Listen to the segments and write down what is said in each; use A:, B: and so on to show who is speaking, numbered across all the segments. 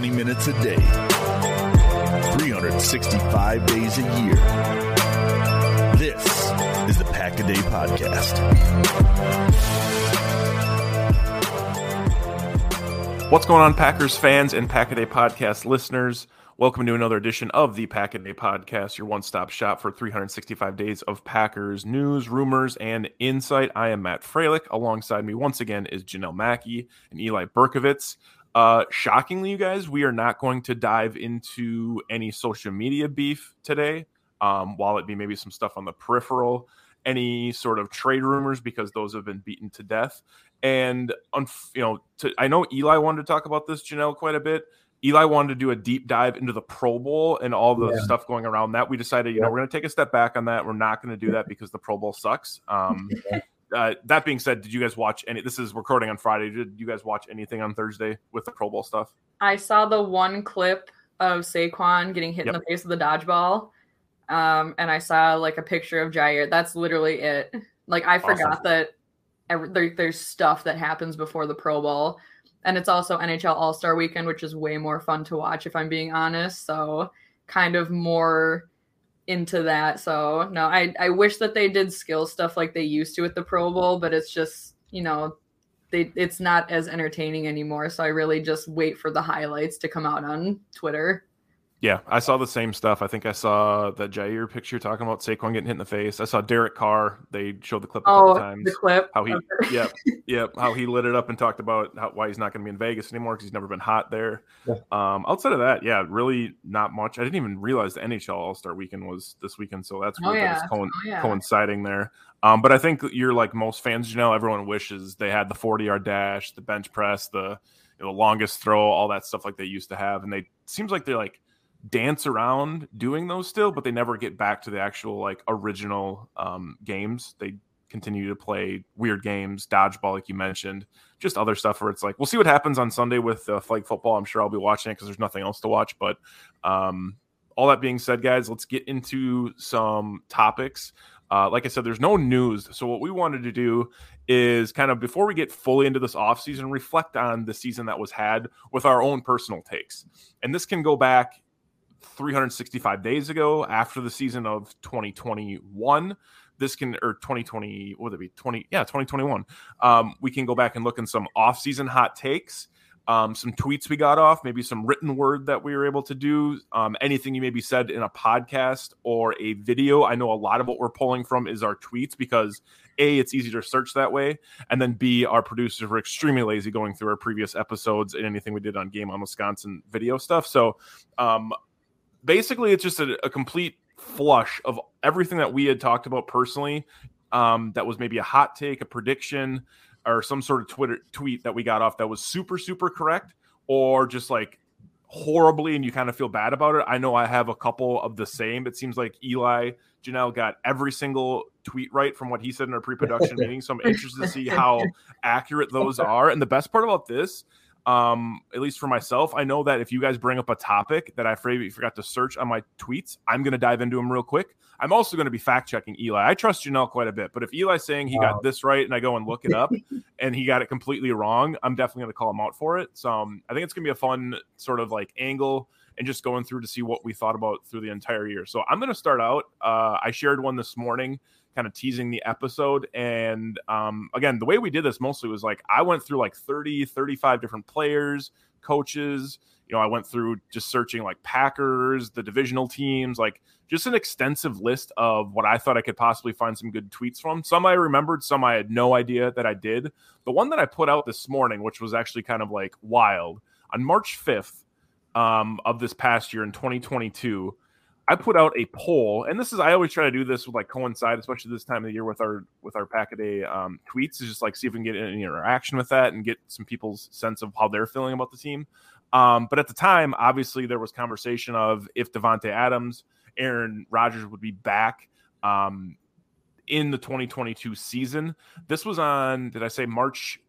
A: Twenty minutes a day, 365 days a year. This is the Pack a Day Podcast.
B: What's going on, Packers fans and Pack a Day Podcast listeners? Welcome to another edition of the Pack a Day Podcast, your one stop shop for 365 days of Packers news, rumors, and insight. I am Matt Freilich. Alongside me, once again, is Janelle Mackey and Eli Berkovitz. Uh, shockingly, you guys, we are not going to dive into any social media beef today. Um, while it be maybe some stuff on the peripheral, any sort of trade rumors because those have been beaten to death. And you know, to, I know Eli wanted to talk about this, Janelle, quite a bit. Eli wanted to do a deep dive into the Pro Bowl and all the yeah. stuff going around that. We decided, you yeah. know, we're going to take a step back on that. We're not going to do that because the Pro Bowl sucks. Um, uh, that being said, did you guys watch any? This is recording on Friday. Did you guys watch anything on Thursday with the Pro Bowl stuff?
C: I saw the one clip of Saquon getting hit yep. in the face with the dodgeball, um, and I saw like a picture of Jaire. That's literally it. Like I forgot awesome. that every, there, there's stuff that happens before the Pro Bowl, and it's also NHL All Star Weekend, which is way more fun to watch if I'm being honest. So kind of more into that. So no, I I wish that they did skill stuff like they used to at the Pro Bowl, but it's just you know they it's not as entertaining anymore. So I really just wait for the highlights to come out on Twitter.
B: Yeah, I saw the same stuff. I think I saw the Jaire picture talking about Saquon getting hit in the face. I saw Derek Carr. They showed the clip a couple
C: oh,
B: times.
C: The clip.
B: How he, yep, yep. How he lit it up and talked about how, why he's not going to be in Vegas anymore because he's never been hot there. Yeah. Um, outside of that, yeah, really not much. I didn't even realize the NHL All Star Weekend was this weekend, so that's
C: oh, yeah.
B: that co-
C: oh, yeah.
B: coinciding there. Um, but I think you're like most fans, you know, everyone wishes they had the 40 yard dash, the bench press, the you know, longest throw, all that stuff like they used to have, and they seems like they're like dance around doing those still, but they never get back to the actual like original um, games. They continue to play weird games, dodgeball, like you mentioned, just other stuff where it's like, we'll see what happens on Sunday with uh, flag football. I'm sure I'll be watching it because there's nothing else to watch. But um, all that being said, guys, let's get into some topics. Uh, like I said, there's no news. So what we wanted to do is kind of before we get fully into this offseason, reflect on the season that was had with our own personal takes. And this can go back 365 days ago after the season of 2021. this can or 2020 what would it be 20 yeah 2021 um, we can go back and look in some off-season hot takes um, some tweets we got off, maybe some written word that we were able to do, um, anything you maybe said in a podcast or a video. I know a lot of what we're pulling from is our tweets because A, it's easy to search that way. And then B, our producers were extremely lazy going through our previous episodes and anything we did on Game on Wisconsin video stuff. So um, basically, it's just a, a complete flush of everything that we had talked about personally um, that was maybe a hot take, a prediction, or some sort of Twitter tweet that we got off that was super super correct or just like horribly and you kind of feel bad about it. I know I have a couple of the same. It seems like Eli Janelle got every single tweet right from what he said in our pre-production meeting. So I'm interested to see how accurate those are. And the best part about this um, at least for myself, I know that if you guys bring up a topic that I forgot to search on my tweets, I'm going to dive into them real quick. I'm also going to be fact checking Eli. I trust Janelle quite a bit, but if Eli's saying he wow. got this right and I go and look it up and he got it completely wrong, I'm definitely going to call him out for it. So um, I think it's going to be a fun sort of like angle and just going through to see what we thought about through the entire year. So I'm going to start out. Uh, I shared one this morning kind of teasing the episode. And um, again, the way we did this mostly was like I went through like 30, 35 different players, coaches. You know, I went through just searching like Packers, the divisional teams, like just an extensive list of what I thought I could possibly find some good tweets from. Some I remembered, some I had no idea that I did. The one that I put out this morning, which was actually kind of like wild, on March 5th um, of this past year in 2022, I put out a poll, and this is I always try to do this with like coincide, especially this time of the year with our with our pack a day um, tweets, is just like see if we can get any interaction with that and get some people's sense of how they're feeling about the team. Um, but at the time, obviously, there was conversation of if Davante Adams, Aaron Rodgers would be back um, in the 2022 season. This was on, did I say March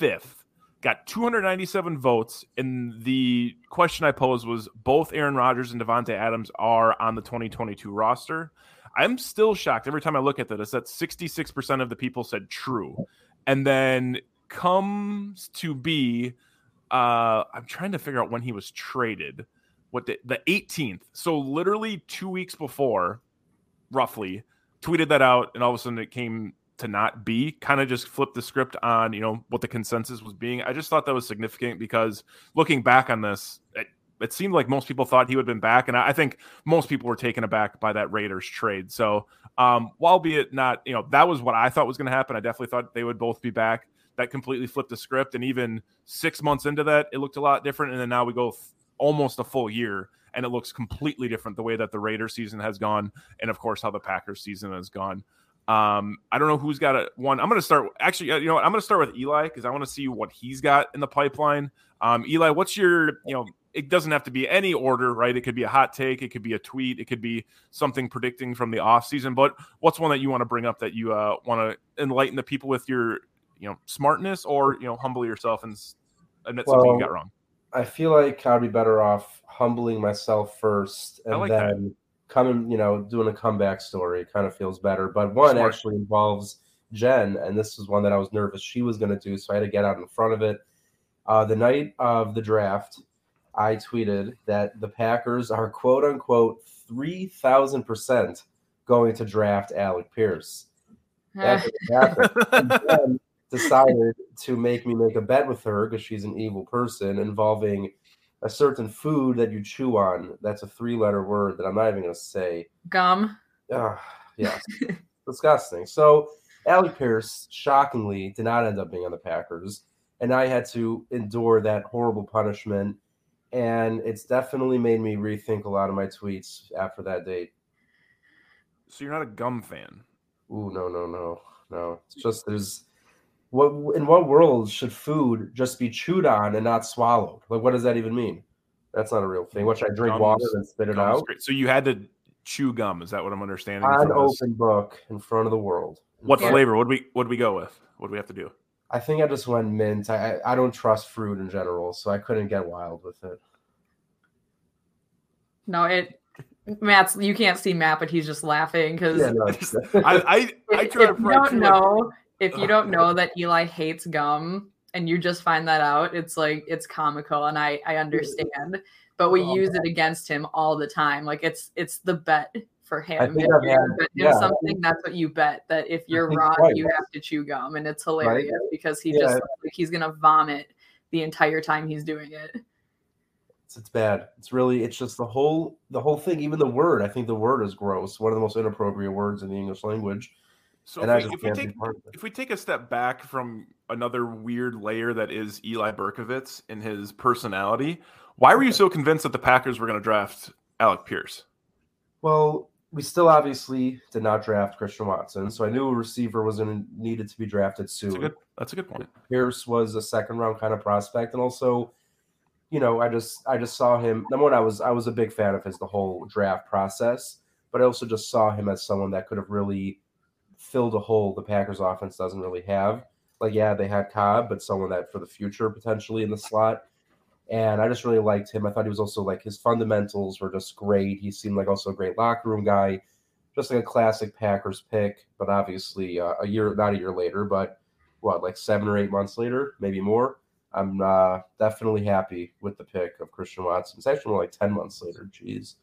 B: 5th? Got 297 votes. And the question I posed was both Aaron Rodgers and Davante Adams are on the 2022 roster. I'm still shocked every time I look at this that 66% of the people said true. And then comes to be, uh, I'm trying to figure out when he was traded. What the, the 18th. So literally two weeks before, roughly, tweeted that out, and all of a sudden it came to not be kind of just flip the script on you know what the consensus was being. I just thought that was significant because looking back on this it, it seemed like most people thought he would have been back and i think most people were taken aback by that raiders trade. So um while be it not you know that was what i thought was going to happen. I definitely thought they would both be back. That completely flipped the script and even six months into that it looked a lot different and then now we go th- almost a full year and it looks completely different the way that the Raiders season has gone, and of course how the Packers season has gone. Um, I don't know who's got a one. I'm going to start. Actually, you know what? I'm going to start with Eli because I want to see what he's got in the pipeline. Um, Eli, what's your you know? It doesn't have to be any order, right? It could be a hot take, it could be a tweet, it could be something predicting from the off season. But what's one that you want to bring up that you uh, want to enlighten the people with your you know smartness, or you know humble yourself and admit well, something you got wrong?
D: I feel like I'd be better off humbling myself first, and like then. That coming, you know, doing a comeback story kind of feels better. But one Smart. actually involves Jen, and this is one that I was nervous she was going to do, so I had to get out in front of it. Uh, the night of the draft, I tweeted that the Packers are quote unquote 3,000% going to draft Alec Pierce. Decided to make me make a bet with her because she's an evil person involving a certain food that you chew on. That's a three letter word that I'm not even going to say.
C: Gum.
D: Uh, yes. Disgusting. So, Alec Pierce, shockingly, did not end up being on the Packers. And I had to endure that horrible punishment. And it's definitely made me rethink a lot of my tweets after that date.
B: So, you're not a gum fan?
D: Ooh, no, no, no. No. It's just there's what in what world should food just be chewed on and not swallowed? Like, what does that even mean? That's not a real thing. What should I drink Gums, water and spit it out?
B: So you had to chew gum. Is that what I'm understanding?
D: An open book in front of the world.
B: What yeah. flavor? What we what we go with? What do we have to do?
D: I think I just went mint. I I don't trust fruit in general, so I couldn't get wild with it.
C: No, it Matt's you can't see Matt, but he's just laughing because
B: yeah, no, I, I I try to
C: don't know if you don't know that Eli hates gum and you just find that out, it's like it's comical and I I understand. But we oh, use it against him all the time. Like it's it's the bet for him. If had, yeah, something, that's what you bet. That if you're wrong, right. you have to chew gum, and it's hilarious right. because he yeah. just like he's gonna vomit the entire time he's doing it.
D: It's, it's bad. It's really it's just the whole the whole thing. Even the word, I think the word is gross. One of the most inappropriate words in the English language.
B: So if we, if, we take, if we take a step back from another weird layer that is Eli Berkovitz in his personality, why were you so convinced that the Packers were going to draft Alec Pierce?
D: Well, we still obviously did not draft Christian Watson, so I knew a receiver was going needed to be drafted soon.
B: That's a good, that's a good point.
D: Pierce was a second round kind of prospect, and also, you know, I just I just saw him. Number one, I was I was a big fan of his the whole draft process, but I also just saw him as someone that could have really filled a hole the Packers offense doesn't really have. Like, yeah, they had Cobb, but someone that for the future potentially in the slot. And I just really liked him. I thought he was also like his fundamentals were just great. He seemed like also a great locker room guy, just like a classic Packers pick. But obviously, uh, a year, not a year later, but what, like seven or eight months later, maybe more. I'm uh, definitely happy with the pick of Christian Watson. It's actually more like 10 months later. Jeez.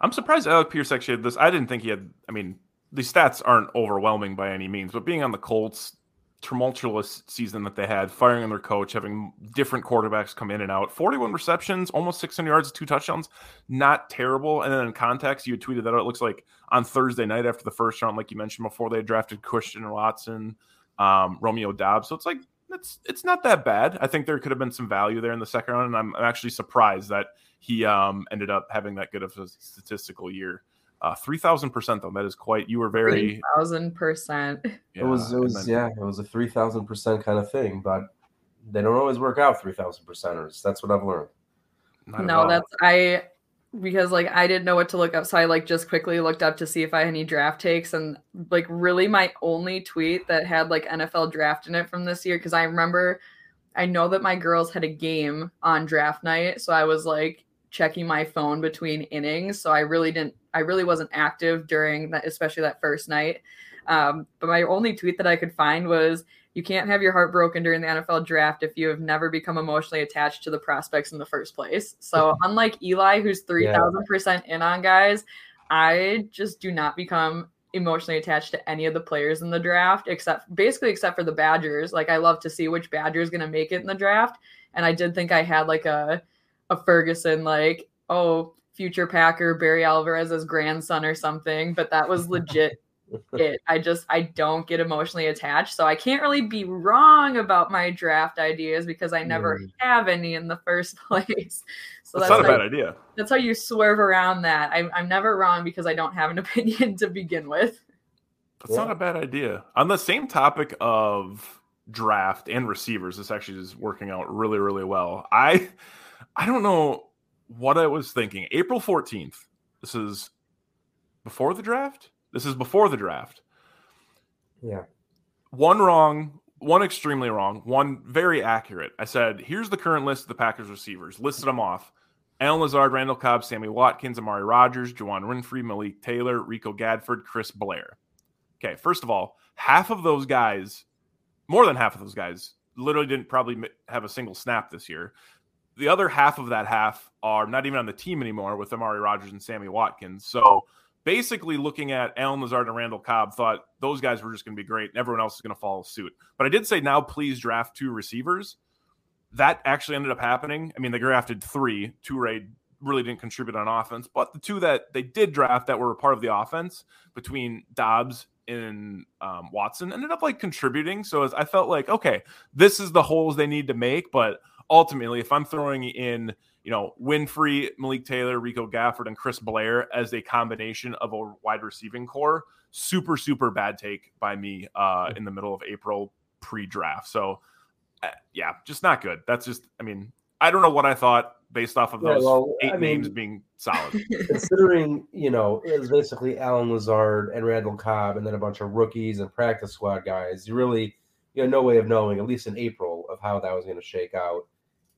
B: I'm surprised Alec Pierce actually had this. I didn't think he had, I mean, the stats aren't overwhelming by any means, but being on the Colts, tumultuous season that they had, firing on their coach, having different quarterbacks come in and out, 41 receptions, almost 600 yards, two touchdowns, not terrible. And then in context, you tweeted that. It looks like on Thursday night after the first round, like you mentioned before, they drafted Christian Watson, um, Romeo Doubs. So it's like it's it's not that bad. I think there could have been some value there in the second round, and I'm, I'm actually surprised that he um, ended up having that good of a statistical year. Uh, three thousand percent though. That is quite. You were very
C: thousand percent.
D: It was. It was. Then, yeah. It was a three thousand percent kind of thing, but they don't always work out three thousand percenters. That's what I've learned.
C: no, that's I because like I didn't know what to look up, so I like just quickly looked up to see if I had any draft takes, and like really my only tweet that had like NFL draft in it from this year because I remember I know that my girls had a game on draft night, so I was like checking my phone between innings. So I really didn't, I really wasn't active during that, especially that first night. Um, but my only tweet that I could find was, you can't have your heart broken during the NFL draft if you have never become emotionally attached to the prospects in the first place. So unlike Eli, who's 3000% in on guys, I just do not become emotionally attached to any of the players in the draft except basically except for the Badgers. Like I love to see which Badger is going to make it in the draft. And I did think I had like a a Ferguson like, oh, future Packer Barry Alvarez's grandson or something, but that was legit it. I just I don't get emotionally attached, so I can't really be wrong about my draft ideas because I never mm. have any in the first place.
B: So that's, that's not like, a bad idea.
C: That's how you swerve around that. I'm I'm never wrong because I don't have an opinion to begin with.
B: That's yeah. not a bad idea. On the same topic of draft and receivers, this actually is working out really really well. I I don't know what I was thinking. April 14th. This is before the draft? This is before the draft.
D: Yeah.
B: One wrong, one extremely wrong, one very accurate. I said, here's the current list of the Packers receivers. Listed them off. Allen Lazard, Randall Cobb, Sammy Watkins, Amari Rogers, Juwann Winfree, Malik Taylor, Rico Gafford, Chris Blair. Okay, first of all, half of those guys, more than half of those guys, literally didn't probably have a single snap this year the other half of that half are not even on the team anymore with Amari Rogers and Sammy Watkins. So basically, looking at Allen Lazard and Randall Cobb, thought those guys were just going to be great, and everyone else is going to follow suit. But I did say now, please draft two receivers. That actually ended up happening. I mean, they drafted three. Toure really didn't contribute on offense, but the two that they did draft that were a part of the offense between Doubs and um, Watson ended up like contributing. So as I felt like, okay, this is the holes they need to make, but ultimately, if I'm throwing in, you know, Winfree, Malik Taylor, Rico Gafford, and Chris Blair as a combination of a wide receiving core, super, super bad take by me uh, in the middle of April pre draft. So, uh, yeah, just not good. That's just, I mean, I don't know what I thought based off of those yeah, well, eight I mean, names being solid.
D: Considering, you know, it was basically Allen Lazard and Randall Cobb and then a bunch of rookies and practice squad guys, you really, you had no way of knowing, at least in April, of how that was going to shake out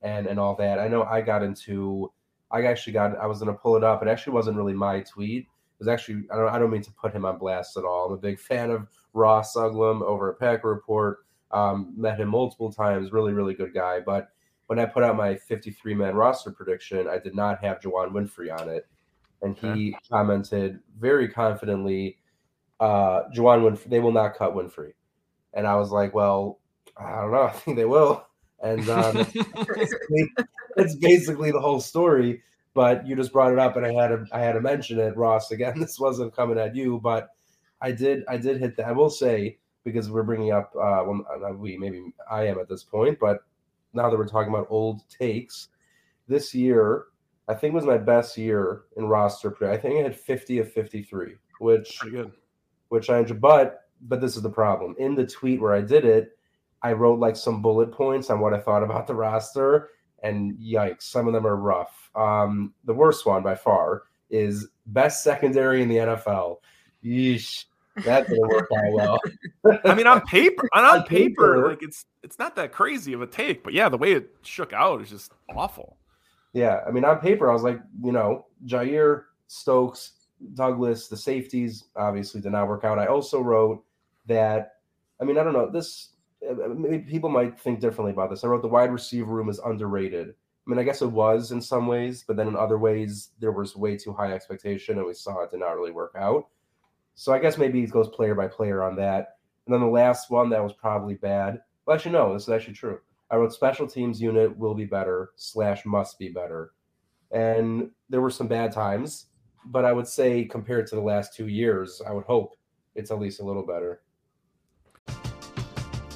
D: and and all that. I know I got into I actually got I was gonna pull it up. It actually wasn't really my tweet. It was actually I don't I don't mean to put him on blast at all. I'm a big fan of Ross Uglum over at Pack Report. Um, met him multiple times. Really really good guy. But when I put out my 53 man roster prediction, I did not have Juwann Winfree on it. and he okay. commented very confidently, uh, Juwann Winfree, they will not cut Winfree." And I was like, well, I don't know. I think they will. And um, it's basically the whole story. But you just brought it up, and I had to I had to mention it, Ross. Again, this wasn't coming at you, but I did I did hit that. I will say because we're bringing up uh, well, we maybe I am at this point, but now that we're talking about old takes, this year I think was my best year in roster play. I think I had 50 of 53, which
B: good.
D: Which I enjoy. But but this is the problem. In the tweet where I did it, I wrote like some bullet points on what I thought about the roster, and yikes, some of them are rough. Um, the worst one by far is best secondary in the NFL. Yeesh. That didn't work out well.
B: I mean, on paper, on, on paper, paper, like it's it's not that crazy of a take, but yeah, the way it shook out is just awful.
D: Yeah, I mean, on paper, I was like, you know, Jaire Stokes, Douglas, the safeties obviously did not work out. I also wrote that, I mean, I don't know, this, maybe people might think differently about this. I wrote the wide receiver room is underrated. I mean, I guess it was in some ways, but then in other ways, there was way too high expectation, and we saw it did not really work out. So I guess maybe it goes player by player on that. And then the last one that was probably bad. Well, actually, no, this is actually true. I wrote special teams unit will be better slash must be better. And there were some bad times, but I would say compared to the last two years, I would hope it's at least a little better.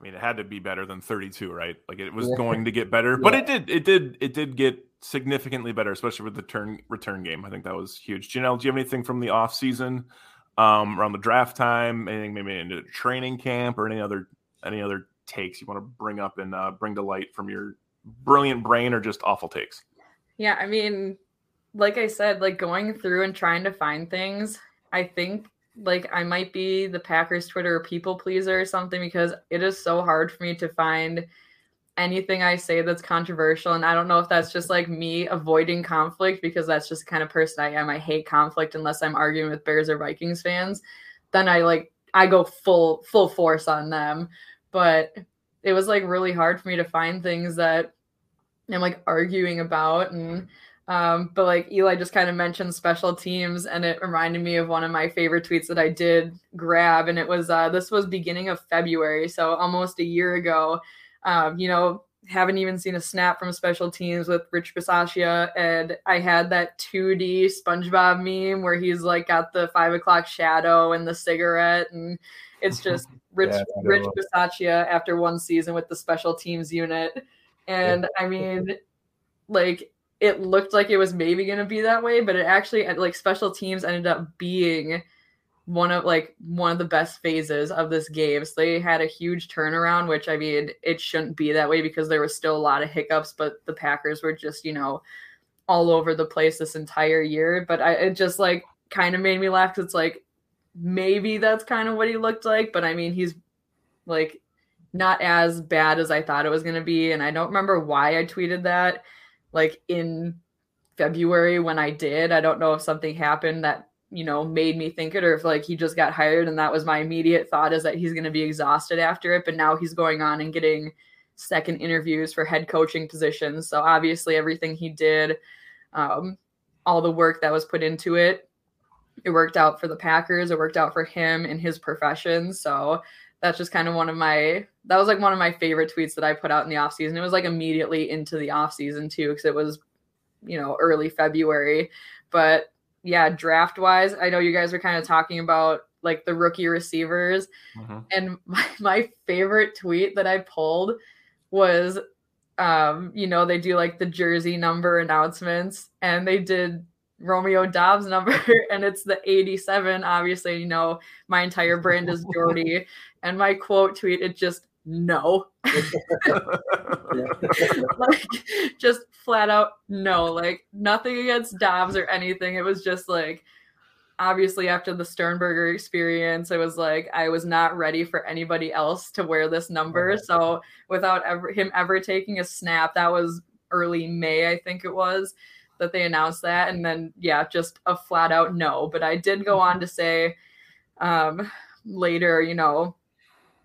B: I mean, it had to be better than 32, right? Like it was yeah. going to get better, but it did. It did. It did get significantly better, especially with the turn return game. I think that was huge. Janelle, do you have anything from the off season, um, around the draft time? Anything maybe into training camp or any other any other takes you want to bring up and uh, bring to light from your brilliant brain or just awful takes?
C: Yeah, I mean, like I said, like going through and trying to find things. I think like I might be the Packers Twitter people pleaser or something because it is so hard for me to find anything I say that's controversial. And I don't know if that's just like me avoiding conflict because that's just the kind of person I am. I hate conflict unless I'm arguing with Bears or Vikings fans. Then I like I go full full force on them. But it was like really hard for me to find things that I'm like arguing about and um, but like Eli just kind of mentioned special teams, and it reminded me of one of my favorite tweets that I did grab, and it was uh, this was beginning of February, so almost a year ago. Um, you know, haven't even seen a snap from special teams with Rich Bisaccia, and I had that 2D SpongeBob meme where he's like got the five o'clock shadow and the cigarette, and it's just Rich yeah, Rich Bisaccia after one season with the special teams unit, and I mean, like it looked like it was maybe going to be that way, but it actually uh, like special teams ended up being one of like one of the best phases of this game. So they had a huge turnaround, which I mean, it shouldn't be that way because there was still a lot of hiccups, but the Packers were just, you know, all over the place this entire year. But I it just like kind of made me laugh. It's like maybe that's kind of what he looked like, but I mean, he's like not as bad as I thought it was going to be. And I don't remember why I tweeted that like in February when I did. I don't know if something happened that, you know, made me think it or if like he just got hired and that was my immediate thought is that he's going to be exhausted after it. But now he's going on and getting second interviews for head coaching positions. So obviously everything he did, um, all the work that was put into it, it worked out for the Packers. It worked out for him in his profession. So that's just kind of one of my that was like one of my favorite tweets that I put out in the off season. It was like immediately into the off season too, because it was, you know, early February. But yeah, draft wise, I know you guys are kind of talking about like the rookie receivers. Mm-hmm. And my, my favorite tweet that I pulled was um, you know, they do like the jersey number announcements and they did Romeo Doubs number and it's the 87. Obviously, you know, my entire brand is Jordy. and my quote tweet, it just no. like just flat out no. Like nothing against Doubs or anything. It was just like obviously after the Sternberger experience, it was like I was not ready for anybody else to wear this number. So without ever him ever taking a snap, that was early May, I think it was that they announced that. And then, yeah, just a flat out no. But I did go on to say um, later, you know,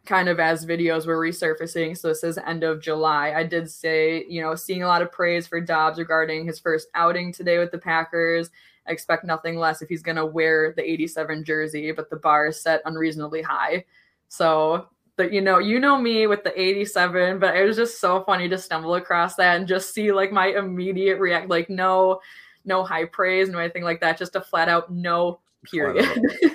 C: kind of as videos were resurfacing. So this is end of July. I did say, you know, seeing a lot of praise for Doubs regarding his first outing today with the Packers. I expect nothing less if he's going to wear the 87 jersey, but the bar is set unreasonably high. So but you know you know me with the 87 but it was just so funny to stumble across that and just see like my immediate react like no no high praise no anything like that just a flat out no period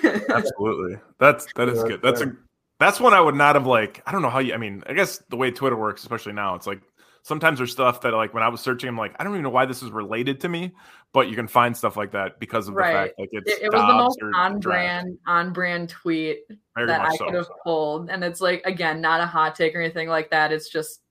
B: absolutely that's that is good that's a that's one i would not have like i don't know how you i mean i guess the way twitter works especially now it's like sometimes there's stuff that like when I was searching, I'm like, I don't even know why this is related to me, but you can find stuff like that because of right. the fact like it's
C: it, it was the most on brand on brand tweet Very that I so. could have pulled. And it's like again, not a hot take or anything like that. It's just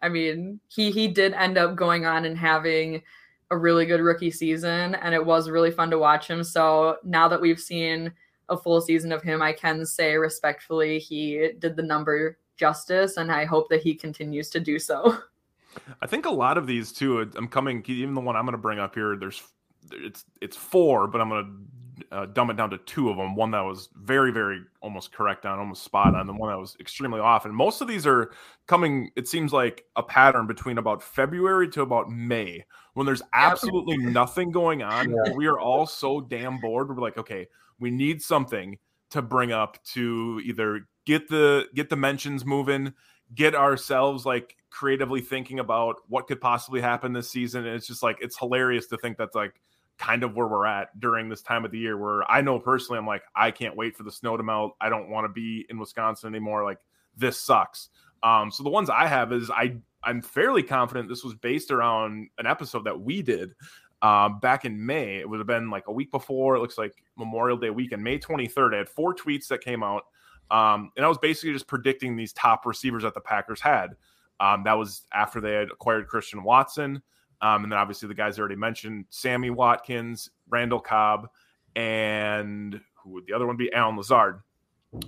C: I mean, he he did end up going on and having a really good rookie season and it was really fun to watch him. So now that we've seen a full season of him, I can say respectfully he did the number justice and I hope that he continues to do so.
B: I think a lot of these too. I'm coming. Even the one I'm going to bring up here. There's it's it's four, but I'm going to uh, dumb it down to two of them. One that was very very almost correct on, almost spot on. The one that was extremely off. And most of these are coming. It seems like a pattern between about February to about May when there's absolutely nothing going on. Yeah. We are all so damn bored. We're like, okay, we need something to bring up to either get the get the mentions moving get ourselves like creatively thinking about what could possibly happen this season. And it's just like it's hilarious to think that's like kind of where we're at during this time of the year where I know personally I'm like, I can't wait for the snow to melt. I don't want to be in Wisconsin anymore. Like this sucks. Um, so the ones I have is I I'm fairly confident this was based around an episode that we did um, back in May. It would have been like a week before. It looks like Memorial Day weekend, May 23rd. I had four tweets that came out. Um, and I was basically just predicting these top receivers that the Packers had. Um, that was after they had acquired Christian Watson. Um, and then obviously the guys I already mentioned Sammy Watkins, Randall Cobb, and who would the other one be? Allen Lazard.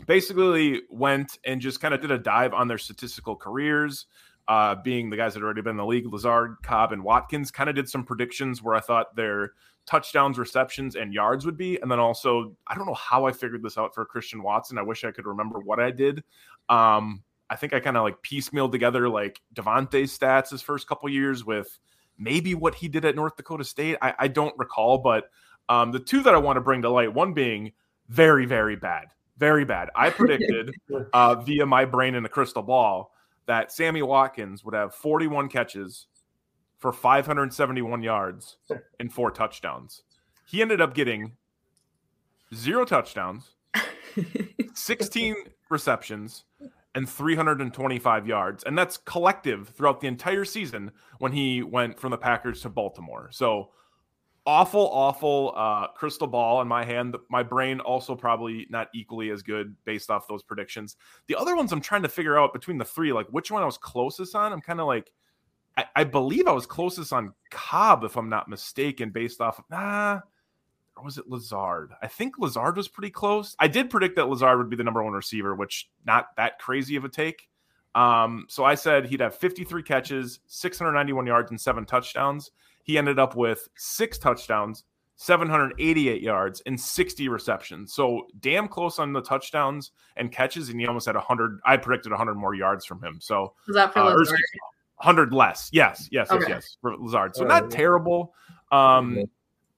B: Basically went and just kind of did a dive on their statistical careers, uh, being the guys that had already been in the league, Lazard, Cobb, and Watkins. Kind of did some predictions where I thought their touchdowns, receptions, and yards would be. And then also, I don't know how I figured this out for Christian Watson. I wish I could remember what I did. Um, I think I kind of like piecemealed together like Davante's stats his first couple years with maybe what he did at North Dakota State. I, I don't recall, but um, the two that I want to bring to light, one being very, very bad, very bad. I predicted uh, via my brain in a crystal ball that Sammy Watkins would have 41 catches for 571 yards and four touchdowns. He ended up getting zero touchdowns, 16 receptions, and 325 yards. And that's collective throughout the entire season when he went from the Packers to Baltimore. So awful, awful uh, crystal ball in my hand. My brain also probably not equally as good based off those predictions. The other ones I'm trying to figure out between the three, like which one I was closest on. I'm kind of like, I, I, believe I was closest on Cobb, if I'm not mistaken, based off. Nah, or was it Lazard? I think Lazard was pretty close. I did predict that Lazard would be the number one receiver, which not that crazy of a take. Um, so I said he'd have 53 catches, 691 yards, and seven touchdowns. He ended up with six touchdowns, 788 yards, and 60 receptions. So damn close on the touchdowns and catches, and he almost had 100. I predicted 100 more yards from him. So
C: was that for uh, Lazard?
B: 100 less. Yes, yes, okay. yes, yes, for Lazard. So not terrible. Um,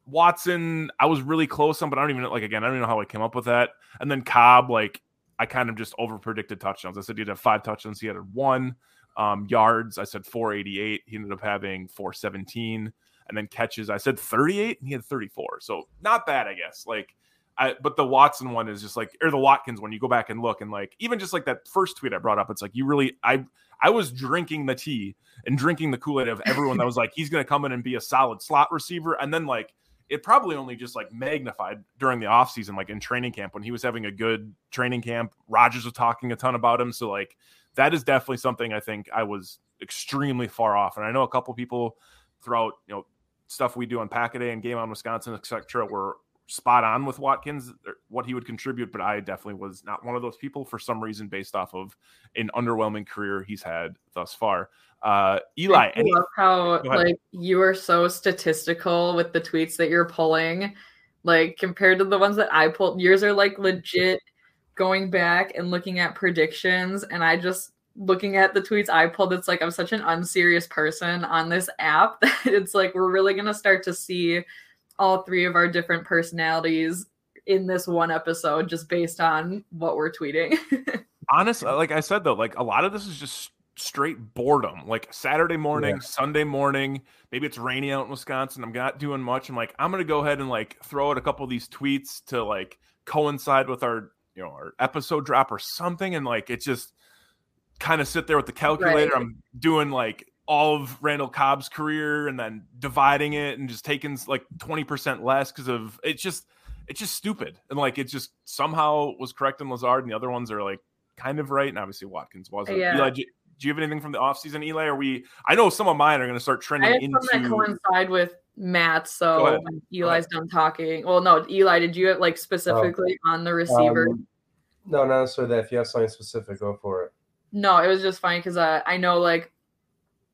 B: Watson, I was really close on, but I don't even like again, I don't even know how I came up with that. And then Cobb, like I kind of just over predicted touchdowns. I said he'd have five touchdowns. He had one um, yards. I said 488. He ended up having 417. And then catches, I said 38 and he had 34. So not bad, I guess. Like, I, but the Watson one is just like, or the Watkins one, you go back and look and like, even just like that first tweet I brought up, it's like, you really, I, I was drinking the tea and drinking the Kool Aid of everyone that was like, he's going to come in and be a solid slot receiver. And then like, it probably only just like magnified during the offseason, like in training camp when he was having a good training camp. Rodgers was talking a ton about him. So, like, that is definitely something I think I was extremely far off. And I know a couple people throughout, you know, stuff we do on Pack a Day and Game on Wisconsin, etc., were spot on with Watkins, what he would contribute, but I definitely was not one of those people for some reason based off of an underwhelming career he's had thus far. Uh, Eli,
C: I love how like you are so statistical with the tweets that you're pulling, like compared to the ones that I pulled. Yours are like legit going back and looking at predictions, and I just looking at the tweets I pulled. It's like I'm such an unserious person on this app that it's like we're really gonna start to see all three of our different personalities in this one episode just based on what we're tweeting.
B: Honestly, like I said though, like a lot of this is just straight boredom. Like Saturday morning, yeah. Sunday morning, maybe it's rainy out in Wisconsin. I'm not doing much. I'm like, I'm gonna go ahead and like throw out a couple of these tweets to like coincide with our you know our episode drop or something, and like it just kind of sit there with the calculator. Right. I'm doing like all of Randall Cobb's career and then dividing it and just taking like 20% less because of it's just it's just stupid. And like it just somehow was correct in Lazard and the other ones are like kind of right. And obviously Watkins wasn't. Yeah. Eli, do you have anything from the offseason, Eli? Are we? I know some of mine are going to start trending I into.
C: that coincide with Matt. So Eli's done talking, well, no, Eli, did you have like specifically oh. on the receiver? Um,
D: no, not necessarily that. If you have something specific, go for it.
C: No, it was just fine because uh, I know, like,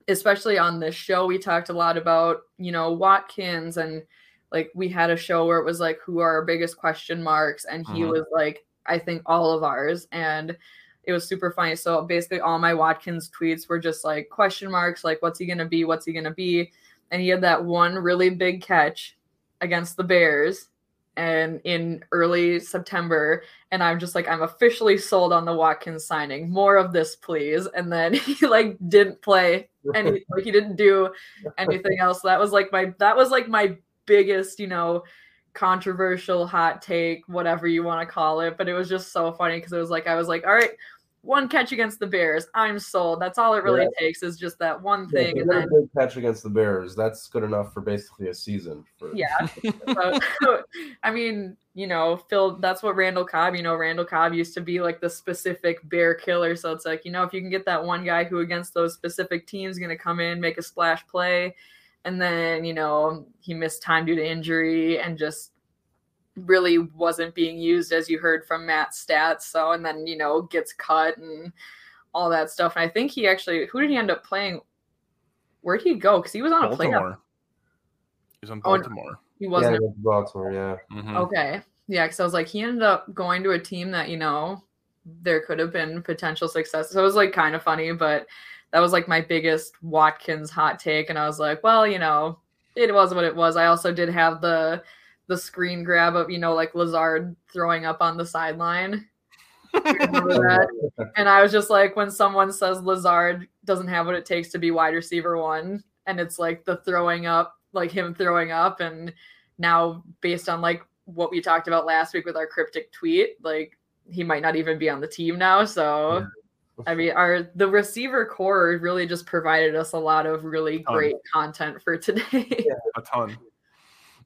C: especially on this show, we talked a lot about you know Watkins and like we had a show where it was like who are our biggest question marks, and he mm-hmm. was like I think all of ours and it was super funny. So basically, all my Watkins tweets were just like question marks, like what's he gonna be? What's he gonna be? And he had that one really big catch against the Bears and in early September. And I'm just like, I'm officially sold on the Watkins signing. More of this, please. And then he like didn't play and like he didn't do anything else. That was like my that was like my biggest, you know, controversial hot take, whatever you want to call it. But it was just so funny because it was like I was like, all right, one catch against the Bears, I'm sold. That's all it really yeah. takes is just that one thing.
D: Yeah, and then, big catch against the Bears. That's good enough for basically a season. For...
C: Yeah. so, I mean, you know, Phil, that's what Randall Cobb, you know, Randall Cobb used to be like the specific bear killer. So it's like, you know, if you can get that one guy who against those specific teams going to come in, make a splash play, and then, you know, he missed time due to injury and just really wasn't being used as you heard from Matt's stats. So and then you know gets cut and all that stuff. And I think he actually who did he end up playing? Where did he go? Because he was on Baltimore. a playoff.
B: He was on Baltimore.
C: Oh, he wasn't.
D: Yeah, Baltimore. Yeah.
C: Mm-hmm. Okay. Yeah, because I was like, he ended up going to a team that you know there could have been potential success. So it was like kind of funny, but that was like my biggest Watkins hot take, and I was like, well, you know, it was what it was. I also did have the the screen grab of you know like Lazard throwing up on the sideline. And I was just like, when someone says Lazard doesn't have what it takes to be wide receiver one, and it's like the throwing up, like him throwing up, and now based on like what we talked about last week with our cryptic tweet, like he might not even be on the team now. So, I mean, our the receiver core really just provided us a lot of really great content for today.
B: Yeah, a ton.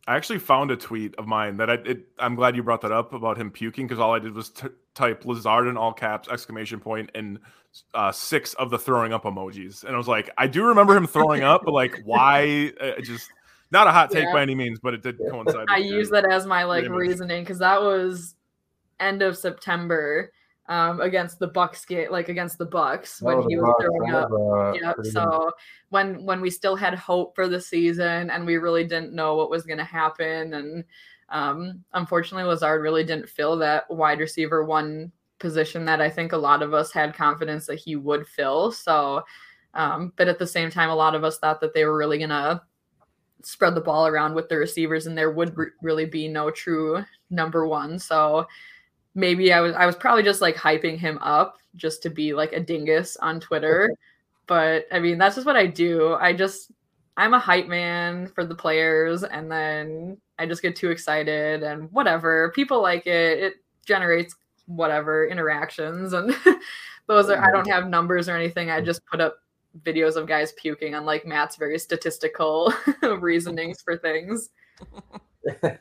B: I actually found a tweet of mine that I it, I'm glad you brought that up about him puking because all I did was t- type Lazard in all caps exclamation point and uh, six of the throwing up emojis and I was like I do remember him throwing up but like why uh, just Not a hot take yeah. by any means, but it did coincide.
C: I use that as my like reasoning because that was end of September um, against the Bucs get like against the Bucs when he was throwing up. Uh, yep. So when when we still had hope for the season and we really didn't know what was going to happen, and um, unfortunately Lazard really didn't fill that wide receiver one position that I think a lot of us had confidence that he would fill. So, um, but at the same time, a lot of us thought that they were really gonna spread the ball around with the receivers, and there would re- really be no true number one. So maybe I was I was probably just like hyping him up just to be like a dingus on Twitter. But I mean, that's just what I do. I just I'm a hype man for the players and then I just get too excited and whatever. People like it. It generates whatever interactions and those are I don't have numbers or anything. I just put up videos of guys puking on like Matt's very statistical reasonings for things.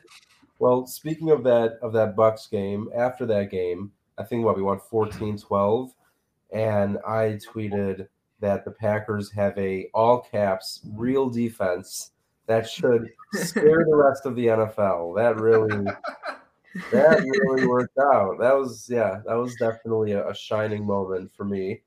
D: Well, speaking of that of that Bucs game, after that game, I think what we won 14-12 and I tweeted that the Packers have a all caps real defense that should scare the rest of the NFL. That really that really worked out. That was yeah, that was definitely a, a shining moment for me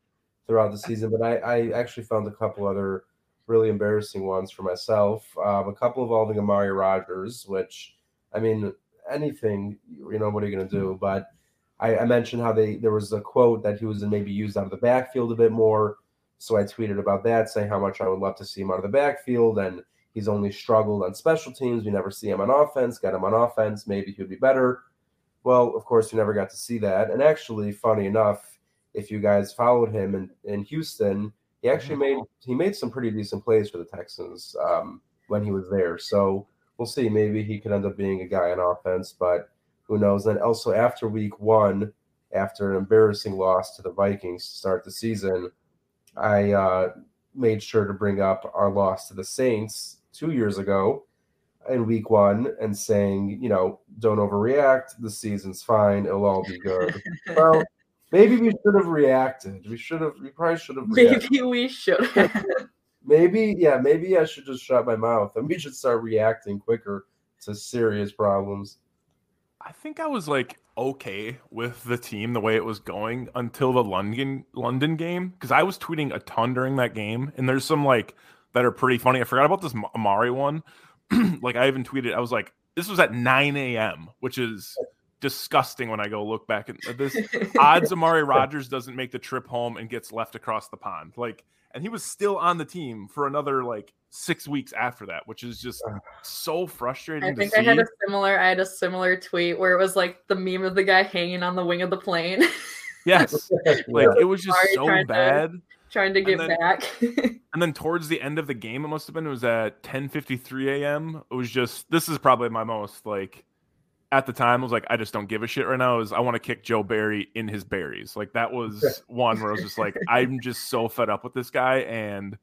D: throughout the season. But I, I actually found a couple other really embarrassing ones for myself. Um, a couple involving Amari Rodgers, which I mean, anything, you know, what are you going to do? But I, I, mentioned how they there was a quote that he was maybe used out of the backfield a bit more. So I tweeted about that, saying how much I would love to see him out of the backfield. And he's only struggled on special teams. We never see him on offense. Got him on offense. Maybe he would be better. Well, of course, we never got to see that. And actually, funny enough, if you guys followed him in, in Houston, he actually mm-hmm. made he made some pretty decent plays for the Texans um, when he was there. So we'll see. Maybe he could end up being a guy on offense, but who knows? Then also after week one, after an embarrassing loss to the Vikings to start the season, I uh, made sure to bring up our loss to the Saints two years ago in week one and saying, you know, don't overreact. The season's fine. It'll all be good. well, maybe we should have reacted. We should have, we probably should have.
C: Reacted. Maybe we should
D: maybe yeah maybe i should just shut my mouth. And we should start reacting quicker to serious problems.
B: I think i was like okay with the team the way it was going until the london london game because i was tweeting a ton during that game and there's some like that are pretty funny. I forgot about this amari one. Like i even tweeted i was like this was at 9 a.m which is disgusting when i go look back at this. Odds amari Rodgers doesn't make the trip home and gets left across the pond. Like and he was still on the team for another like six weeks after that, which is just so frustrating.
C: I think I had a similar. I had a similar tweet where it was like the meme of the guy hanging on the wing of the plane.
B: yes, like it was just so trying bad.
C: To, trying to get
B: and then,
C: back.
B: and then towards the end of the game, it must have been. It was at ten fifty three a.m. It was just. This is probably my most like at the time I was like, I just don't give a shit right now. Is I want to kick Joe Barry in his berries. Like that was one where I was just like, I'm just so fed up with this guy. And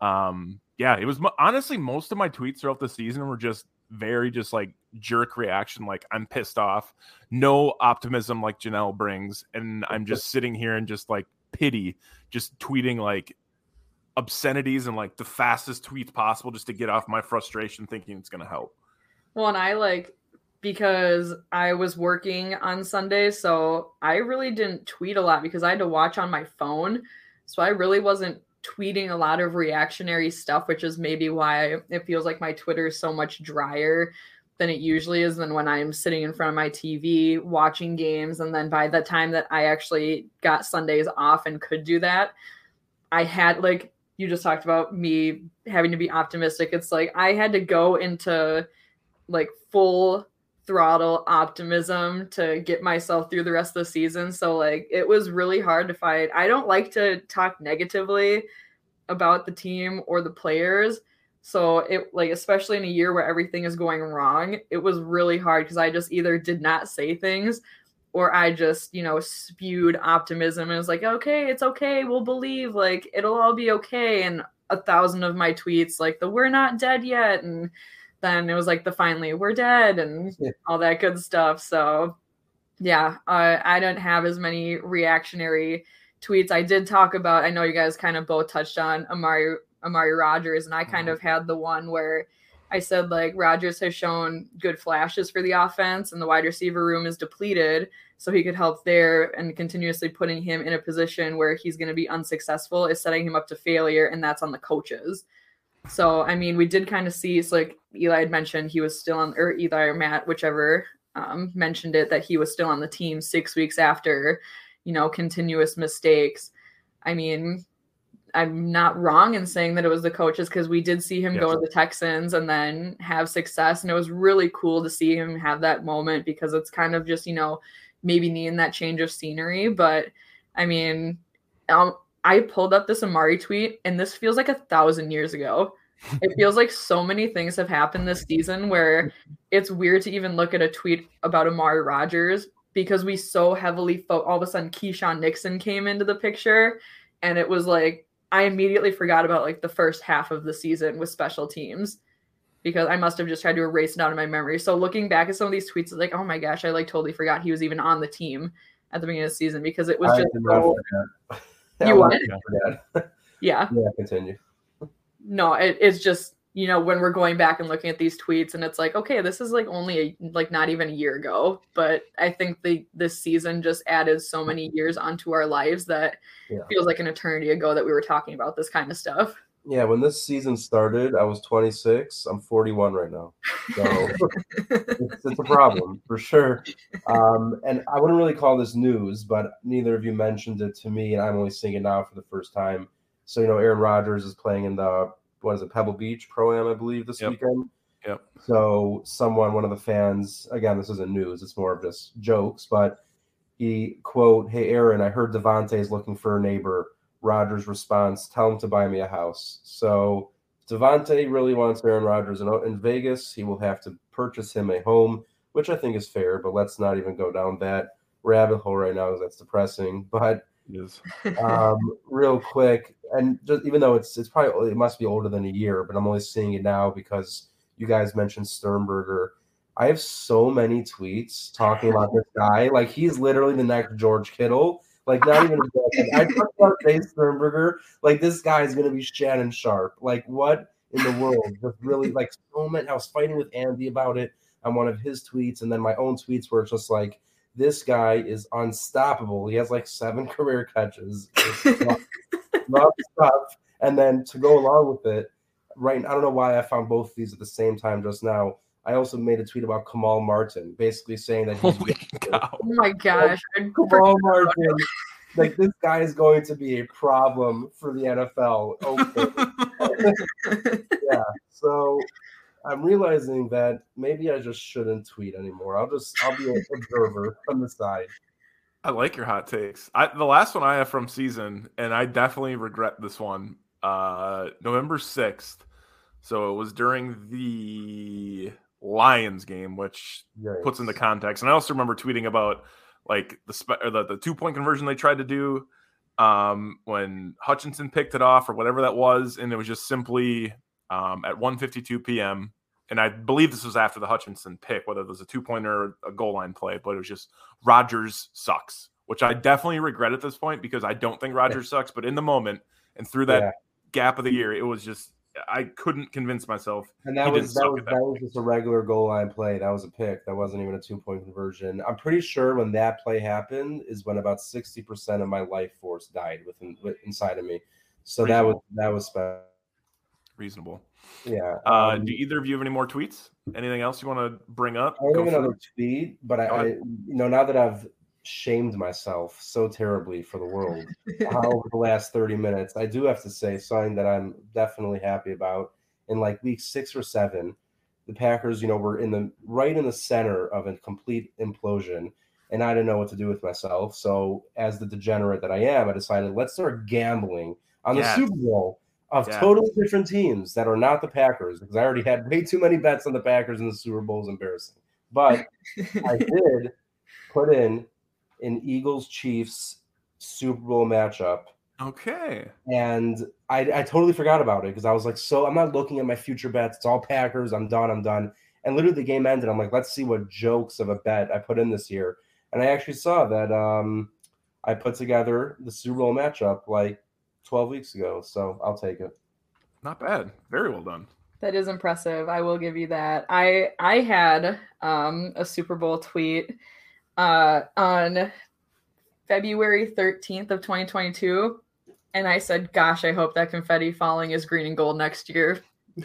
B: um, yeah, it was honestly most of my tweets throughout the season were just very just like jerk reaction. Like I'm pissed off, no optimism like Janelle brings, and I'm just sitting here and just like pity, just tweeting like obscenities and like the fastest tweets possible just to get off my frustration, thinking it's gonna help.
C: Well, and I like because I was working on Sunday. So I really didn't tweet a lot because I had to watch on my phone. So I really wasn't tweeting a lot of reactionary stuff, which is maybe why it feels like my Twitter is so much drier than it usually is than when I'm sitting in front of my TV watching games. And then by the time that I actually got Sundays off and could do that, I had like you just talked about me having to be optimistic. It's like I had to go into like full throttle optimism to get myself through the rest of the season. So like it was really hard to fight. I don't like to talk negatively about the team or the players. So it like especially in a year where everything is going wrong, it was really hard because I just either did not say things or I just, you know, spewed optimism and was like, okay, it's okay, we'll believe, like it'll all be okay. And a thousand of my tweets, like the we're not dead yet and then it was like the finally we're dead and yeah. all that good stuff. So yeah, uh, I don't have as many reactionary tweets. I did talk about. I know you guys kind of both touched on Amari Amari Rodgers, and I kind mm-hmm. of had the one where I said like Rodgers has shown good flashes for the offense and the wide receiver room is depleted. So he could help there and continuously putting him in a position where he's going to be unsuccessful is setting him up to failure. And that's on the coaches. So, I mean, we did kind of see, it's like Eli had mentioned, he was still on, or Eli or Matt, whichever um, mentioned it, that he was still on the team six weeks after, you know, continuous mistakes. I mean, I'm not wrong in saying that it was the coaches because we did see him yes. go to the Texans and then have success. And it was really cool to see him have that moment because it's kind of just, you know, maybe needing that change of scenery. But I mean, um, I pulled up this Amari tweet and this feels like a thousand years ago. it feels like so many things have happened this season where it's weird to even look at a tweet about Amari Rodgers because we so heavily fo- all of a sudden Keisean Nixon came into the picture and it was like I immediately forgot about like the first half of the season with special teams because I must have just tried to erase it out of my memory. So looking back at some of these tweets, it's like, oh my gosh, I like totally forgot he was even on the team at the beginning of the season because it was just so. You what? yeah.
D: Yeah. Continue.
C: No, it, it's just you know when we're going back and looking at these tweets and it's like okay this is like only a, like not even a year ago but i think the this season just added so many years onto our lives that yeah. feels like an eternity ago that we were talking about this kind of stuff
D: yeah when this season started i was 26 i'm 41 right now so it's, it's, a problem for sure um, and i wouldn't really call this news but neither of you mentioned it to me and i'm only seeing it now for the first time so you know aaron rodgers is playing in the what is it, Pebble Beach Pro Am, I believe, this yep. weekend.
B: Yep.
D: So someone, one of the fans, again, this isn't news, it's more of just jokes, but he quote, Hey Aaron, I heard Davante is looking for a neighbor. Rodgers response, tell him to buy me a house. So Davante really wants Aaron Rodgers in, in Vegas. He will have to purchase him a home, which I think is fair, but let's not even go down that rabbit hole right now because that's depressing. But
B: Yes.
D: um, real quick, and just, even though it's it's probably it must be older than a year, but I'm only seeing it now because you guys mentioned Sternberger. I have so many tweets talking about this guy. Like he's literally the next George Kittle. Like not even like, I talked about Dave Sternberger. Like this guy is gonna be Shannon Sharpe. Like what in the world? Just really like so many. I was fighting with Andy about it on one of his tweets, and then my own tweets were just like this guy is unstoppable. He has like seven career catches. Love stuff. And then to go along with it, right? I don't know why I found both of these at the same time just now. I also made a tweet about Kamal Martin, basically saying that he's.
C: Oh my gosh!
D: Like, Kamal Martin, like this guy is going to be a problem for the NFL. Okay. yeah. So I'm realizing that maybe I just shouldn't tweet anymore. I'll just I'll be an observer from the side.
B: I like your hot takes. I, the last one I have from season, and I definitely regret this one. Uh, November sixth. So it was during the Lions game, which Yikes. puts into context. And I also remember tweeting about like the spe- the, the two point conversion they tried to do um, when Hutchinson picked it off or whatever that was, and it was just simply um, at 1:52 p.m and I believe this was after the Hutchinson pick, whether it was a two pointer or a goal line play, but it was just Rodgers sucks, which I definitely regret at this point because I don't think Rodgers sucks. But in the moment and through that yeah. gap of the year, it was just I couldn't convince myself.
D: And that was that was that, that was just a regular goal line play. That was a pick. That wasn't even a two point conversion. I'm pretty sure when that play happened is when about sixty percent of my life force died within inside of me. So Reasonable. that was that was special.
B: Reasonable.
D: Yeah.
B: Uh, um, do either of you have any more tweets? Anything else you want to bring up?
D: I have another it. tweet, but I, I, you know, now that I've shamed myself so terribly for the world uh, over the last 30 minutes, I do have to say something that I'm definitely happy about. In like week six or seven, the Packers, you know, were in the right in the center of a complete implosion. And I didn't know what to do with myself. So, as the degenerate that I am, I decided let's start gambling on the. Super Bowl of yeah. totally different teams that are not the Packers because I already had way too many bets on the Packers in the Super Bowl is embarrassing. But I did put in an Eagles Chiefs Super Bowl matchup.
B: Okay.
D: And I, I totally forgot about it because I was like, so I'm not looking at my future bets. It's all Packers. I'm done. I'm done. And literally the game ended. I'm like, let's see what jokes of a bet I put in this year. And I actually saw that um, I put together the Super Bowl matchup like 12 weeks ago. So I'll take it.
B: Not bad. Very well done.
C: That is impressive. I will give you that. I I had um, a Super Bowl tweet uh, on February 13th of 2022 and I said, "Gosh, I hope that confetti falling is green and gold next year."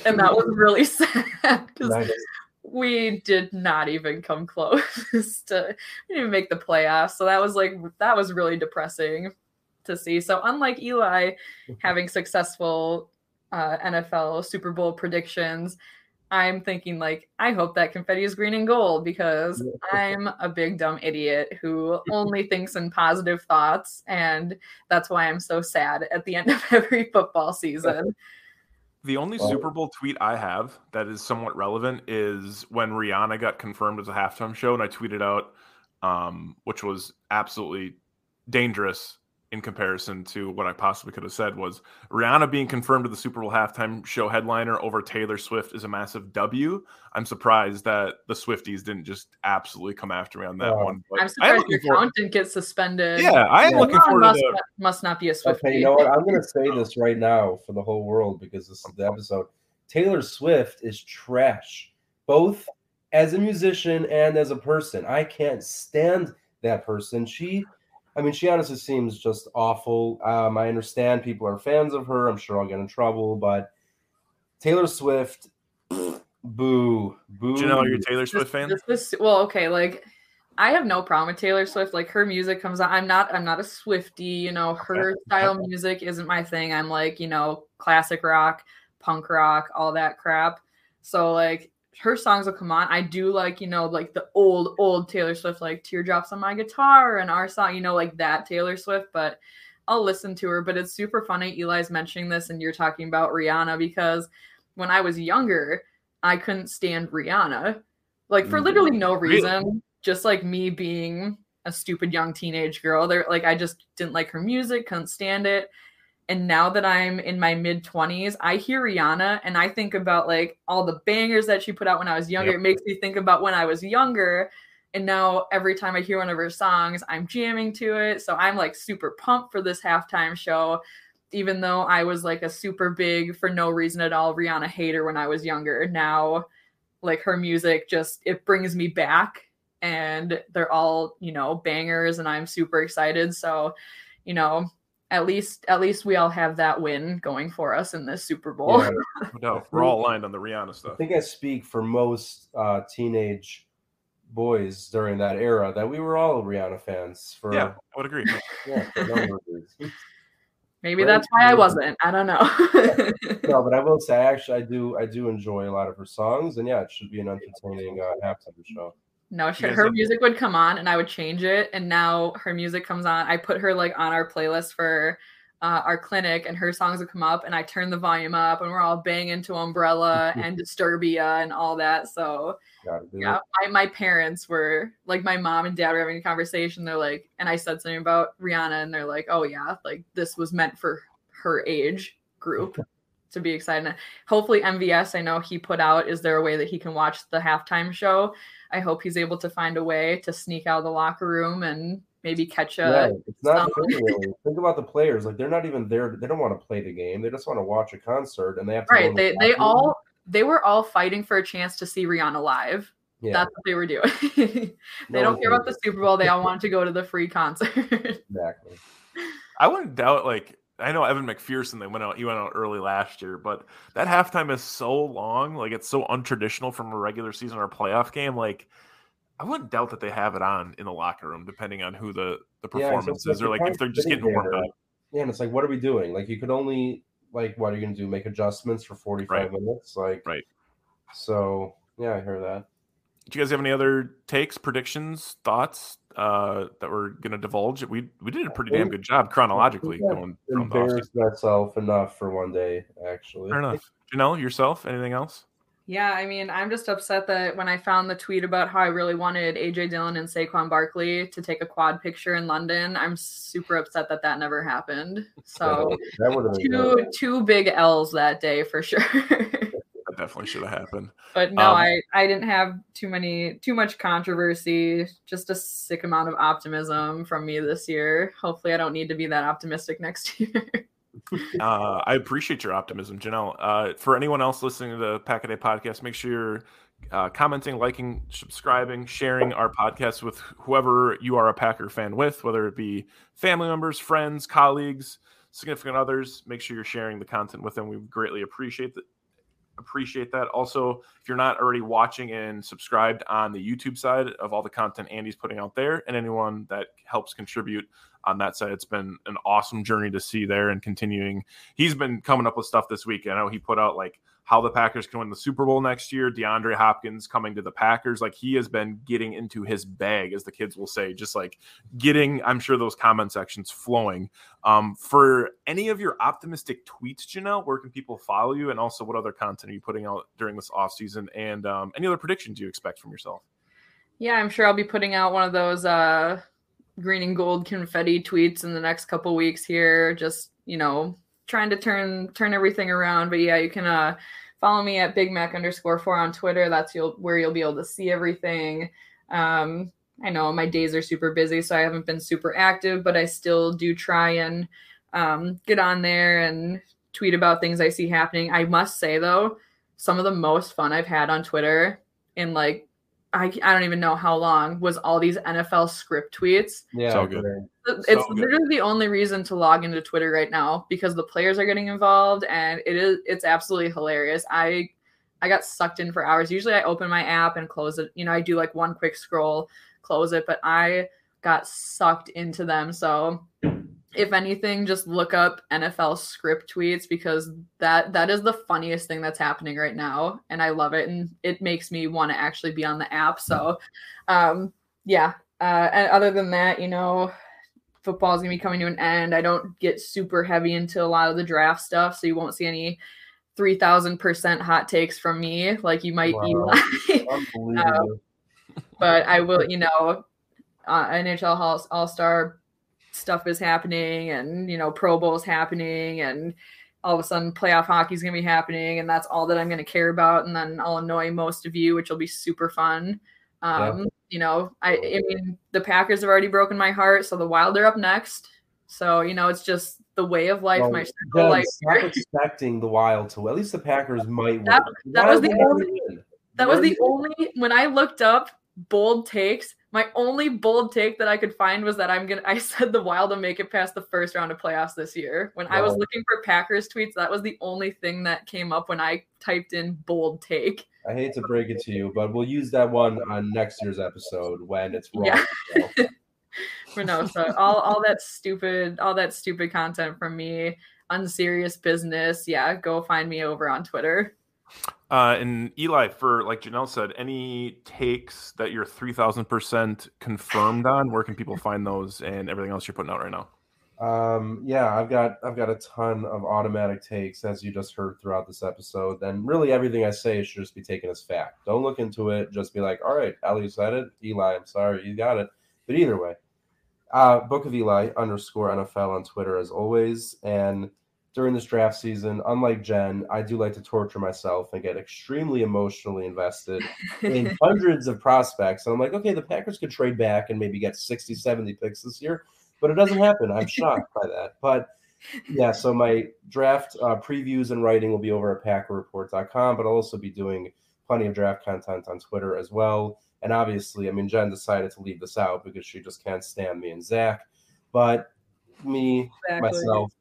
C: And that was really sad because we did not even come close to we didn't even make the playoffs. So that was like that was really depressing to see. So unlike Eli having successful uh, NFL Super Bowl predictions, I'm thinking like I hope that confetti is green and gold because I'm a big dumb idiot who only thinks in positive thoughts and that's why I'm so sad at the end of every football season.
B: The only Super Bowl tweet I have that is somewhat relevant is when Rihanna got confirmed as a halftime show and I tweeted out um, which was absolutely dangerous in comparison to what I possibly could have said was Rihanna being confirmed to the Super Bowl halftime show headliner over Taylor Swift is a massive W. I'm surprised that the Swifties didn't just absolutely come after me on that one.
C: But I'm surprised your account didn't get suspended.
B: Yeah, I am yeah. looking forward
C: must,
B: to the...
C: must not be a Swiftie.
D: Okay, you know what? I'm going to say this right now for the whole world because this is the episode. Taylor Swift is trash, both as a musician and as a person. I can't stand that person. She I mean, she honestly seems just awful. Um, I understand people are fans of her. I'm sure I'll get in trouble, but Taylor Swift, boo, boo.
B: Janelle, are you're a Taylor Swift fan?
C: This, this, well, okay, like I have no problem with Taylor Swift. Like her music comes out. I'm not. I'm not a Swifty. You know, her style music isn't my thing. I'm like, you know, classic rock, punk rock, all that crap. So like her songs will come on. I do like, you know, like the old, old Taylor Swift, like Teardrops on My Guitar and our song, you know, like that Taylor Swift, but I'll listen to her. But it's super funny. Eli's mentioning this and you're talking about Rihanna because when I was younger, I couldn't stand Rihanna. Like for mm-hmm. literally no reason. Really? Just like me being a stupid young teenage girl. There like I just didn't like her music, couldn't stand it. And now that I'm in my mid 20s, I hear Rihanna and I think about like all the bangers that she put out when I was younger. Yep. It makes me think about when I was younger. And now every time I hear one of her songs, I'm jamming to it. So I'm like super pumped for this halftime show, even though I was like a super big, for no reason at all, Rihanna hater when I was younger. Now, like her music just, it brings me back and they're all, you know, bangers and I'm super excited. So, you know, at least at least we all have that win going for us in this Super Bowl. Yeah.
B: no, we're all aligned on the Rihanna stuff.
D: I think I speak for most uh, teenage boys during that era that we were all Rihanna fans. For
B: yeah, I would agree. yeah,
C: Maybe that's why I wasn't. I don't know.
D: no, but I will say, actually, I do. I do enjoy a lot of her songs, and yeah, it should be an entertaining uh, halftime show.
C: No, she, her music would come on and I would change it. And now her music comes on. I put her like on our playlist for uh, our clinic and her songs would come up and I turn the volume up and we're all banging to Umbrella and Disturbia and all that. So yeah, my, my parents were like my mom and dad were having a conversation. They're like, and I said something about Rihanna and they're like, oh yeah, like this was meant for her age group. To be excited. Hopefully MVS, I know he put out, is there a way that he can watch the halftime show? I hope he's able to find a way to sneak out of the locker room and maybe catch a.
D: Yeah, it's not really. Think about the players. Like they're not even there. They don't want to play the game. They just want to watch a concert, and they have to.
C: Right. They they all they were all fighting for a chance to see Rihanna live. Yeah. That's what they were doing. they no don't care about the Super Bowl. They all want to go to the free concert.
D: exactly.
B: I wouldn't doubt like I know Evan McPherson. They went out. He went out early last year, but that halftime is so long. Like it's so untraditional from a regular season or playoff game. Like I wouldn't doubt that they have it on in the locker room, depending on who the the performance yeah, is, or like if they're just getting warmed up.
D: Yeah, and it's like, what are we doing? Like you could only like, what are you going to do? Make adjustments for forty five right. minutes? Like,
B: right.
D: So yeah, I hear that.
B: Do you guys have any other takes, predictions, thoughts uh, that we're going to divulge? We we did a pretty damn good job chronologically going.
D: Embarrassed myself enough for one day, actually.
B: Fair enough. Janelle, yourself, anything else?
C: Yeah, I mean, I'm just upset that when I found the tweet about how I really wanted AJ Dillon and Saquon Barkley to take a quad picture in London, I'm super upset that that never happened. So two two big L's that day for sure.
B: definitely should have happened.
C: But no, um, I I didn't have too many too much controversy. Just a sick amount of optimism from me this year. Hopefully, I don't need to be that optimistic next year.
B: uh, I appreciate your optimism, Janelle. Uh, for anyone else listening to the Pack a Day podcast, make sure you're uh, commenting, liking, subscribing, sharing our podcast with whoever you are a Packer fan with, whether it be family members, friends, colleagues, significant others. Make sure you're sharing the content with them. We greatly appreciate that. Appreciate that. Also, if you're not already watching and subscribed on the YouTube side of all the content Andy's putting out there, and anyone that helps contribute on that side, it's been an awesome journey to see there and continuing. He's been coming up with stuff this week. I know he put out like how the Packers can win the Super Bowl next year. DeAndre Hopkins coming to the Packers. Like he has been getting into his bag, as the kids will say, just like getting, I'm sure, those comment sections flowing. Um, for any of your optimistic tweets, Janelle, where can people follow you? And also, what other content are you putting out during this off season? And um, any other predictions you expect from yourself?
C: Yeah, I'm sure I'll be putting out one of those uh, green and gold confetti tweets in the next couple weeks here. Just, you know, trying to turn turn everything around. But yeah, you can uh, follow me at Big Mac underscore four on Twitter. That's you'll, where you'll be able to see everything. Um, I know my days are super busy, so I haven't been super active, but I still do try and um, get on there and tweet about things I see happening. I must say though, some of the most fun I've had on Twitter in like I, I don't even know how long was all these NFL script tweets.
D: Yeah,
B: So good.
C: It's
B: So good.
C: literally the only reason to log into Twitter right now because the players are getting involved and it is it's absolutely hilarious. I I got sucked in for hours. Usually I open my app and close it. You know, I do like one quick scroll, close it, but I got sucked into them. So if anything, just look up NFL script tweets because that that is the funniest thing that's happening right now, and I love it, and it makes me want to actually be on the app. So, um, yeah. Uh, and other than that, you know, football's gonna be coming to an end. I don't get super heavy into a lot of the draft stuff, so you won't see any three thousand percent hot takes from me like you might
D: Wow.
C: Eli.
D: Unbelievable.
C: but I will, you know, uh, NHL All Star stuff is happening, and you know, Pro Bowl's happening, and all of a sudden, playoff hockey's gonna be happening, and that's all that I'm gonna care about. And then I'll annoy most of you, which will be super fun. Um, You know, I, I mean, the Packers have already broken my heart, so the Wild are up next. So you know, it's just the way of life.
D: Well,
C: my circle life.
D: stop expecting the Wild to. At least the Packers might.
C: That- that was the only-
D: win.
C: That was the only when I looked up bold takes. My only bold take that I could find was that I'm gonna. I said the Wild will make it past the first round of playoffs this year. When I was looking for Packers tweets, that was the only thing that came up when I typed in bold take.
D: I hate to break it to you, but we'll use that one on next year's episode when it's wrong.
C: Yeah. But no, so all all that stupid, all that stupid content from me, unserious business. Yeah, go find me over on Twitter.
B: Uh, and Eli, for like Janelle said, any takes that you're three thousand percent confirmed on? Where can people find those and everything else you're putting out right now?
D: Um, yeah, I've got I've got a ton of automatic takes, as you just heard throughout this episode. And really, everything I say should just be taken as fact. Don't look into it. Just be like, all right, Ellie said it. Eli, I'm sorry, you got it. But either way, uh, Book of Eli underscore NFL on Twitter as always. And during this draft season, unlike Jen, I do like to torture myself and get extremely emotionally invested in hundreds of prospects. And I'm like, okay, the Packers could trade back and maybe get 60, 70 picks this year, but it doesn't happen. I'm shocked by that. But yeah, so my draft uh, previews and writing will be over at packerreport.com, but I'll also be doing plenty of draft content on Twitter as well. And obviously, I mean, Jen decided to leave this out because she just can't stand me and Zach. But me,
C: Exactly.
D: myself,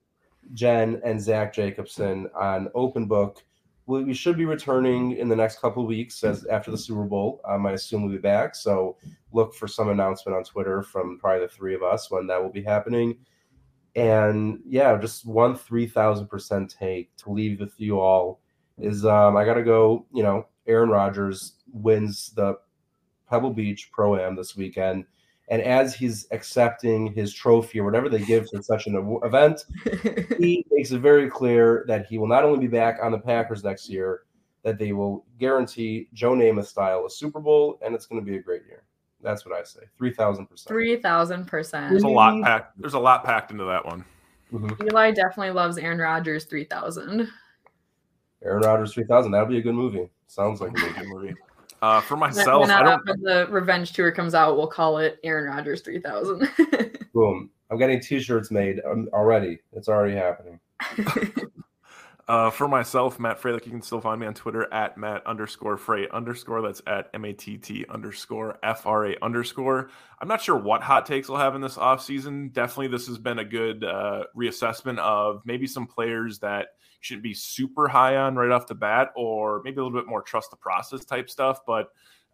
D: Jen, and Zach Jacobson on Open Book. We, we should be returning in the next couple weeks as after the Super Bowl. Um, I assume we'll be back. So look for some announcement on Twitter from probably the three of us when that will be happening. And yeah, just one three thousand percent take to leave with you all is um, I got to go. You know, Aaron Rodgers wins the Pebble Beach Pro Am this weekend. And as he's accepting his trophy or whatever they give for such an event, he makes it very clear that he will not only be back on the Packers next year, that they will guarantee Joe Namath style a Super Bowl, and it's going to be a great year. That's what I say. Three thousand percent.
C: Three thousand percent.
B: There's a lot packed. There's a lot packed into that one.
D: Mm-hmm.
C: Eli definitely loves Aaron Rodgers three thousand.
D: Aaron Rodgers three thousand. That'll be a good movie. Sounds like a.
B: Good movie. Uh, for myself,
C: when,
B: I don't.
C: when the revenge tour comes out, we'll call it Aaron Rodgers three thousand.
D: Boom. I'm getting T-shirts made um, already. It's already happening.
B: Uh, for myself, Matt Fralick, you can still find me on Twitter at Matt underscore Frey underscore. That's at M A T T underscore F R A underscore. I'm not sure what hot takes I'll have in this offseason. Definitely, this has been a good uh, reassessment of maybe some players that shouldn't be super high on right off the bat, or maybe a little bit more trust the process type stuff. But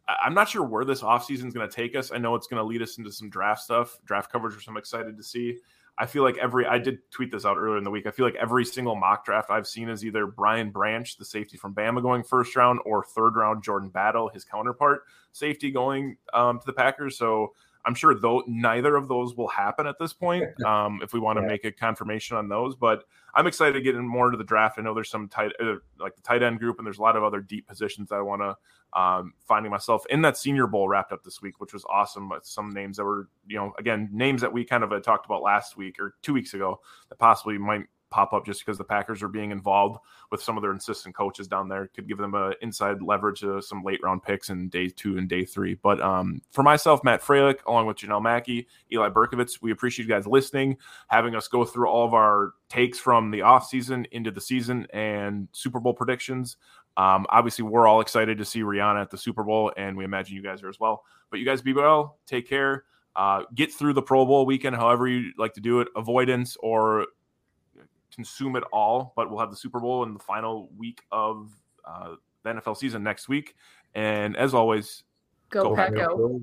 B: I'm not sure where this offseason is going to take us. I know it's going to lead us into some draft stuff, draft coverage, which I'm excited to see. I feel like every I did tweet this out earlier in the week. I feel like every single mock draft I've seen is either Brian Branch, the safety from Bama, going first round, or third round Jordan Battle, his counterpart safety, going um, to the Packers. So I'm sure though neither of those will happen at this point. Um, if we want to yeah. make a confirmation on those, but I'm excited to get in more into the draft. I know there's some tight uh, like the tight end group, and there's a lot of other deep positions that I want to um, finding myself in that Senior Bowl wrapped up this week, which was awesome. Some names that were, you know, again, names that we kind of talked about last week or two weeks ago that possibly might pop up just because the Packers are being involved with some of their assistant coaches down there could give them a inside leverage to some late round picks in day two and day three. But um, for myself, Matt Fralick, along with Janelle Mackey, Eli Berkovitz, we appreciate you guys listening, having us go through all of our takes from the offseason into the season and Super Bowl predictions. Um, obviously, we're all excited to see Rihanna at the Super Bowl, and we imagine you guys are as well. But you guys be well, take care. Uh, get through the Pro Bowl weekend, however you like to do it, avoidance or consume it all. But we'll have the Super Bowl in the final week of uh, the NFL season next week. And as always,
D: go, go Pack, go.